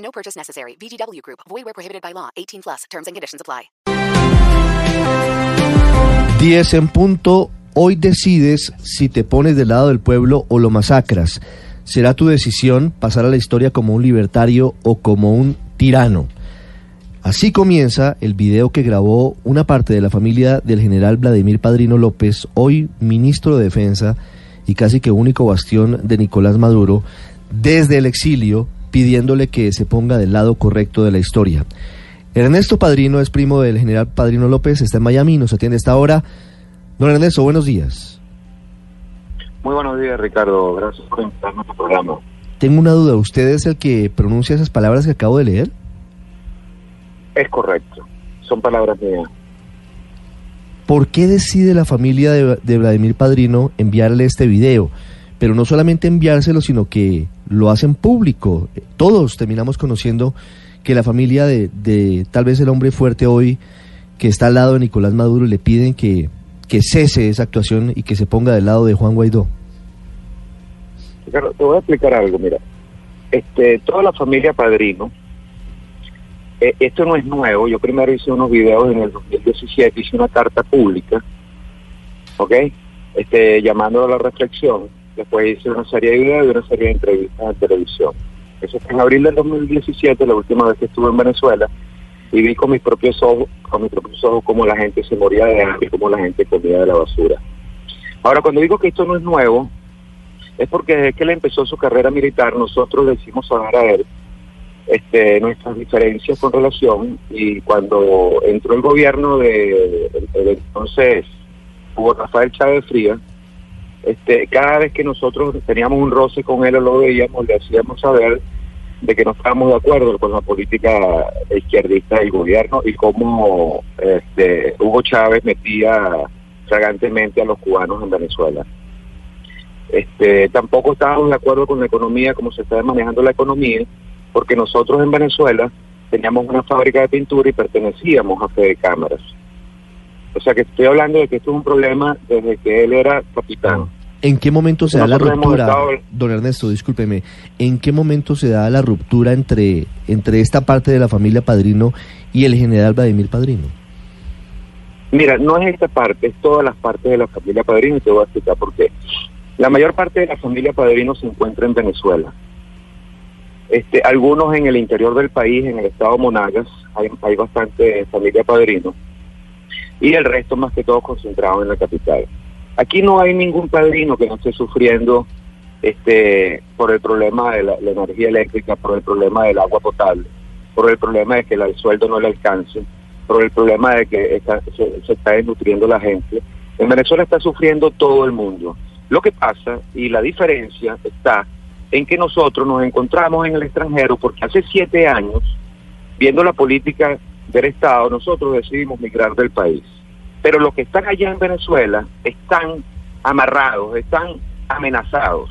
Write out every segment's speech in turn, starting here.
No purchase necessary. VGW Group. Void where prohibited by law. 18 plus. Terms and conditions apply. 10 en punto. Hoy decides si te pones del lado del pueblo o lo masacras. Será tu decisión pasar a la historia como un libertario o como un tirano. Así comienza el video que grabó una parte de la familia del general Vladimir Padrino López, hoy ministro de Defensa y casi que único bastión de Nicolás Maduro, desde el exilio, pidiéndole que se ponga del lado correcto de la historia. Ernesto Padrino es primo del general Padrino López, está en Miami, nos atiende a esta hora. Don Ernesto, buenos días. Muy buenos días, Ricardo. Gracias por invitarme a tu programa. Tengo una duda, ¿usted es el que pronuncia esas palabras que acabo de leer? Es correcto. Son palabras mías. ¿Por qué decide la familia de, de, Vladimir Padrino enviarle este video? Pero no solamente enviárselo, sino que lo hacen público. Todos terminamos conociendo que la familia de, de tal vez el hombre fuerte hoy, que está al lado de Nicolás Maduro, le piden que, que cese esa actuación y que se ponga del lado de Juan Guaidó. Te voy a explicar algo, mira. Este, toda la familia Padrino, eh, esto no es nuevo, yo primero hice unos videos en el 2017, hice una carta pública, ¿ok? Este, llamando a la reflexión, después hice una serie de videos y una serie de entrevistas en televisión. Eso fue en abril del 2017, la última vez que estuve en Venezuela, y vi con mis propios ojos, con mis propios ojos cómo la gente se moría de hambre, cómo la gente comía de la basura. Ahora, cuando digo que esto no es nuevo, es porque desde que él empezó su carrera militar, nosotros le hicimos saber a él este, nuestras diferencias con relación y cuando entró el gobierno de, el, entonces Hugo Rafael Chávez Frías, este, cada vez que nosotros teníamos un roce con él o lo veíamos, le hacíamos saber de que no estábamos de acuerdo con la política izquierdista del gobierno y cómo este, Hugo Chávez metía fragantemente a los cubanos en Venezuela. Este, tampoco estábamos de acuerdo con la economía, cómo se estaba manejando la economía, porque nosotros en Venezuela teníamos una fábrica de pintura y pertenecíamos a Fede Cámaras. O sea que estoy hablando de que esto es un problema desde que él era capitán. ¿En qué momento se da la ruptura, estado... don Ernesto, discúlpeme, en qué momento se da la ruptura entre, entre esta parte de la familia Padrino y el general Vladimir Padrino? Mira, no es esta parte, es todas las partes de la familia Padrino y te voy a explicar por qué. La mayor parte de la familia Padrino se encuentra en Venezuela. Este, algunos en el interior del país, en el estado Monagas, hay, hay bastante familia Padrino, y el resto más que todo concentrado en la capital. Aquí no hay ningún padrino que no esté sufriendo este por el problema de la, energía eléctrica, por el problema del agua potable, por el problema de que el sueldo no le alcance, por el problema de que se, se, está desnutriendo la gente. En Venezuela está sufriendo todo el mundo. Lo que pasa y la diferencia está en que nosotros nos encontramos en el extranjero porque hace siete años, viendo la política del Estado, nosotros decidimos migrar del país pero los que están allá en Venezuela están amarrados, están amenazados.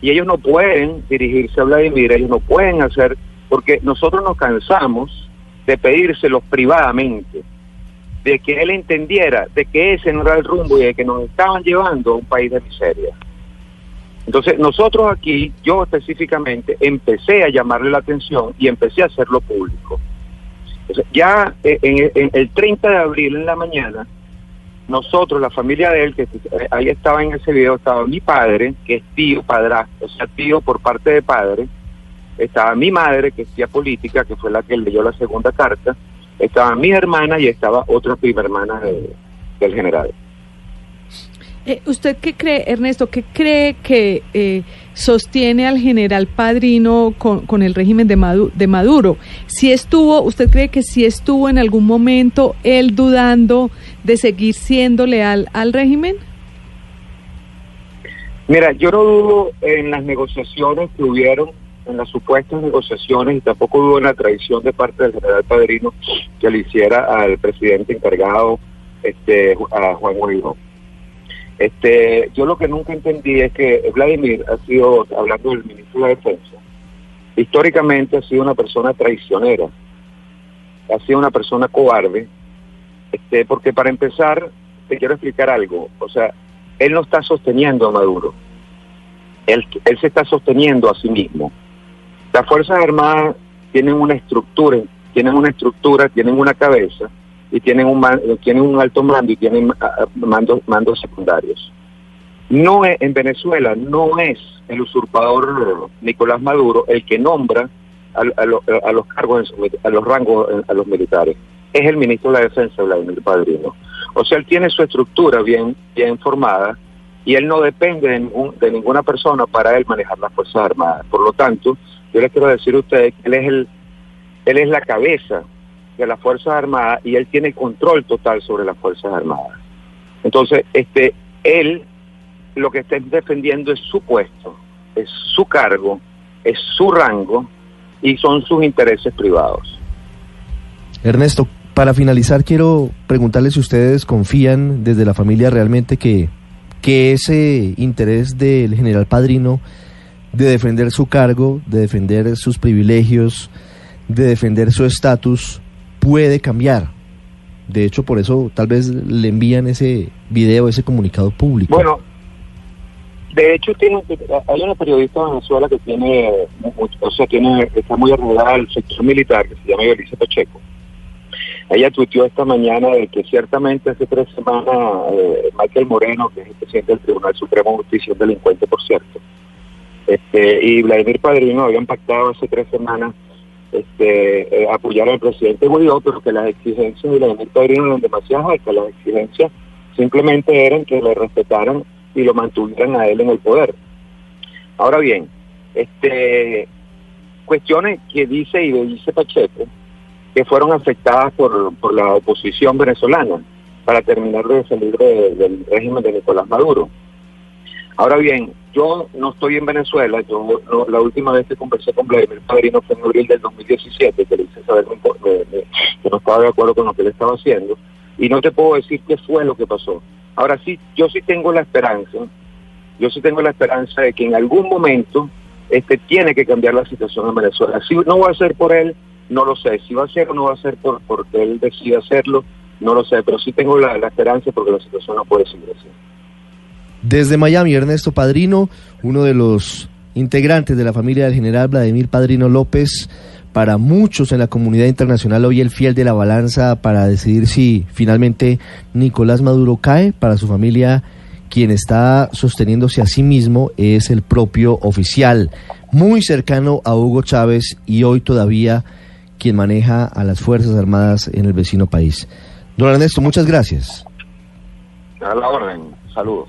Y ellos no pueden dirigirse a Vladimir, ellos no pueden hacer, porque nosotros nos cansamos de pedírselos privadamente, de que él entendiera de que ese no era el rumbo y de que nos estaban llevando a un país de miseria. Entonces, nosotros aquí, yo específicamente, empecé a llamarle la atención y empecé a hacerlo público. Ya en, en, el 30 de abril en la mañana, nosotros, la familia de él, que ahí estaba en ese video, estaba mi padre, que es tío, padrastro, o sea, tío por parte de padre, estaba mi madre, que es tía política, que fue la que leyó la segunda carta, estaba mi hermana y estaba otra prima hermana de, del general. Eh, ¿Usted qué cree, Ernesto, qué cree que eh, sostiene al general Padrino con, el régimen de Maduro? Si estuvo, ¿usted cree que si estuvo en algún momento él dudando de seguir siendo leal al régimen? Mira, yo no dudo en las negociaciones que hubieron en las supuestas negociaciones y tampoco hubo una traición de parte del general Padrino que le hiciera al presidente encargado, este, a Juan Guaidó. Este, yo lo que nunca entendí es que Vladimir ha sido, hablando del ministro de la Defensa, históricamente ha sido una persona traicionera, ha sido una persona cobarde, este, porque para empezar, te quiero explicar algo, o sea, él no está sosteniendo a Maduro, él, él se está sosteniendo a sí mismo. Las Fuerzas Armadas tienen una estructura, tienen una estructura, tienen una cabeza, y tienen un, tienen un alto mando y tienen ah, ah, mandos, mandos secundarios. No es, en Venezuela no es el usurpador Nicolás Maduro el que nombra a, a, los cargos, a los rangos, a los militares. Es el ministro de la Defensa, Vladimir Padrino. O sea, él tiene su estructura bien, bien formada y él no depende de, de ninguna persona para él manejar las Fuerzas Armadas. Por lo tanto, yo les quiero decir a ustedes que él es, el, él es la cabeza de las Fuerzas Armadas y él tiene control total sobre las Fuerzas Armadas. Entonces, este, él lo que está defendiendo es su puesto, es su cargo, es su rango y son sus intereses privados. Ernesto, para finalizar quiero preguntarles si ustedes confían desde la familia realmente que, que ese interés del general Padrino de defender su cargo, de defender sus privilegios, de defender su estatus, puede cambiar. De hecho, por eso tal vez le envían ese video, ese comunicado público. Bueno, de hecho tiene, hay una periodista de Venezuela que tiene, o sea, tiene, está muy arreglada al sector militar, que se llama Belice Pacheco. Ella tuiteó esta mañana de que ciertamente hace tres semanas eh, Michael Moreno, que es el presidente del Tribunal Supremo de Justicia, un delincuente, por cierto, este, y Vladimir Padrino habían pactado hace tres semanas este, eh, apoyar al presidente Guaidó, pero que las exigencias de la Padrino eran demasiado altas. Las exigencias simplemente eran que le respetaran y lo mantuvieran a él en el poder. Ahora bien, este cuestiones que dice y dice Pacheco que fueron afectadas por, por la oposición venezolana para terminar de salir del régimen de Nicolás Maduro. Ahora bien, yo no estoy en Venezuela, yo la última vez que conversé con Vladimir Padrino fue en abril del 2017, que le hice saber que no estaba de acuerdo con lo que él estaba haciendo, y no te puedo decir qué fue lo que pasó. Ahora sí, yo sí tengo la esperanza, yo sí tengo la esperanza de que en algún momento este tiene que cambiar la situación en Venezuela. Si no va a ser por él, no lo sé. Si va a ser o no va a ser por porque él decide hacerlo, no lo sé. Pero sí tengo la, la esperanza porque la situación no puede seguir así. Desde Miami, Ernesto Padrino, uno de los integrantes de la familia del general Vladimir Padrino López, para muchos en la comunidad internacional hoy el fiel de la balanza para decidir si finalmente Nicolás Maduro cae, para su familia quien está sosteniéndose a sí mismo es el propio oficial, muy cercano a Hugo Chávez y hoy todavía quien maneja a las Fuerzas Armadas en el vecino país. Don Ernesto, muchas gracias. A la orden, saludos.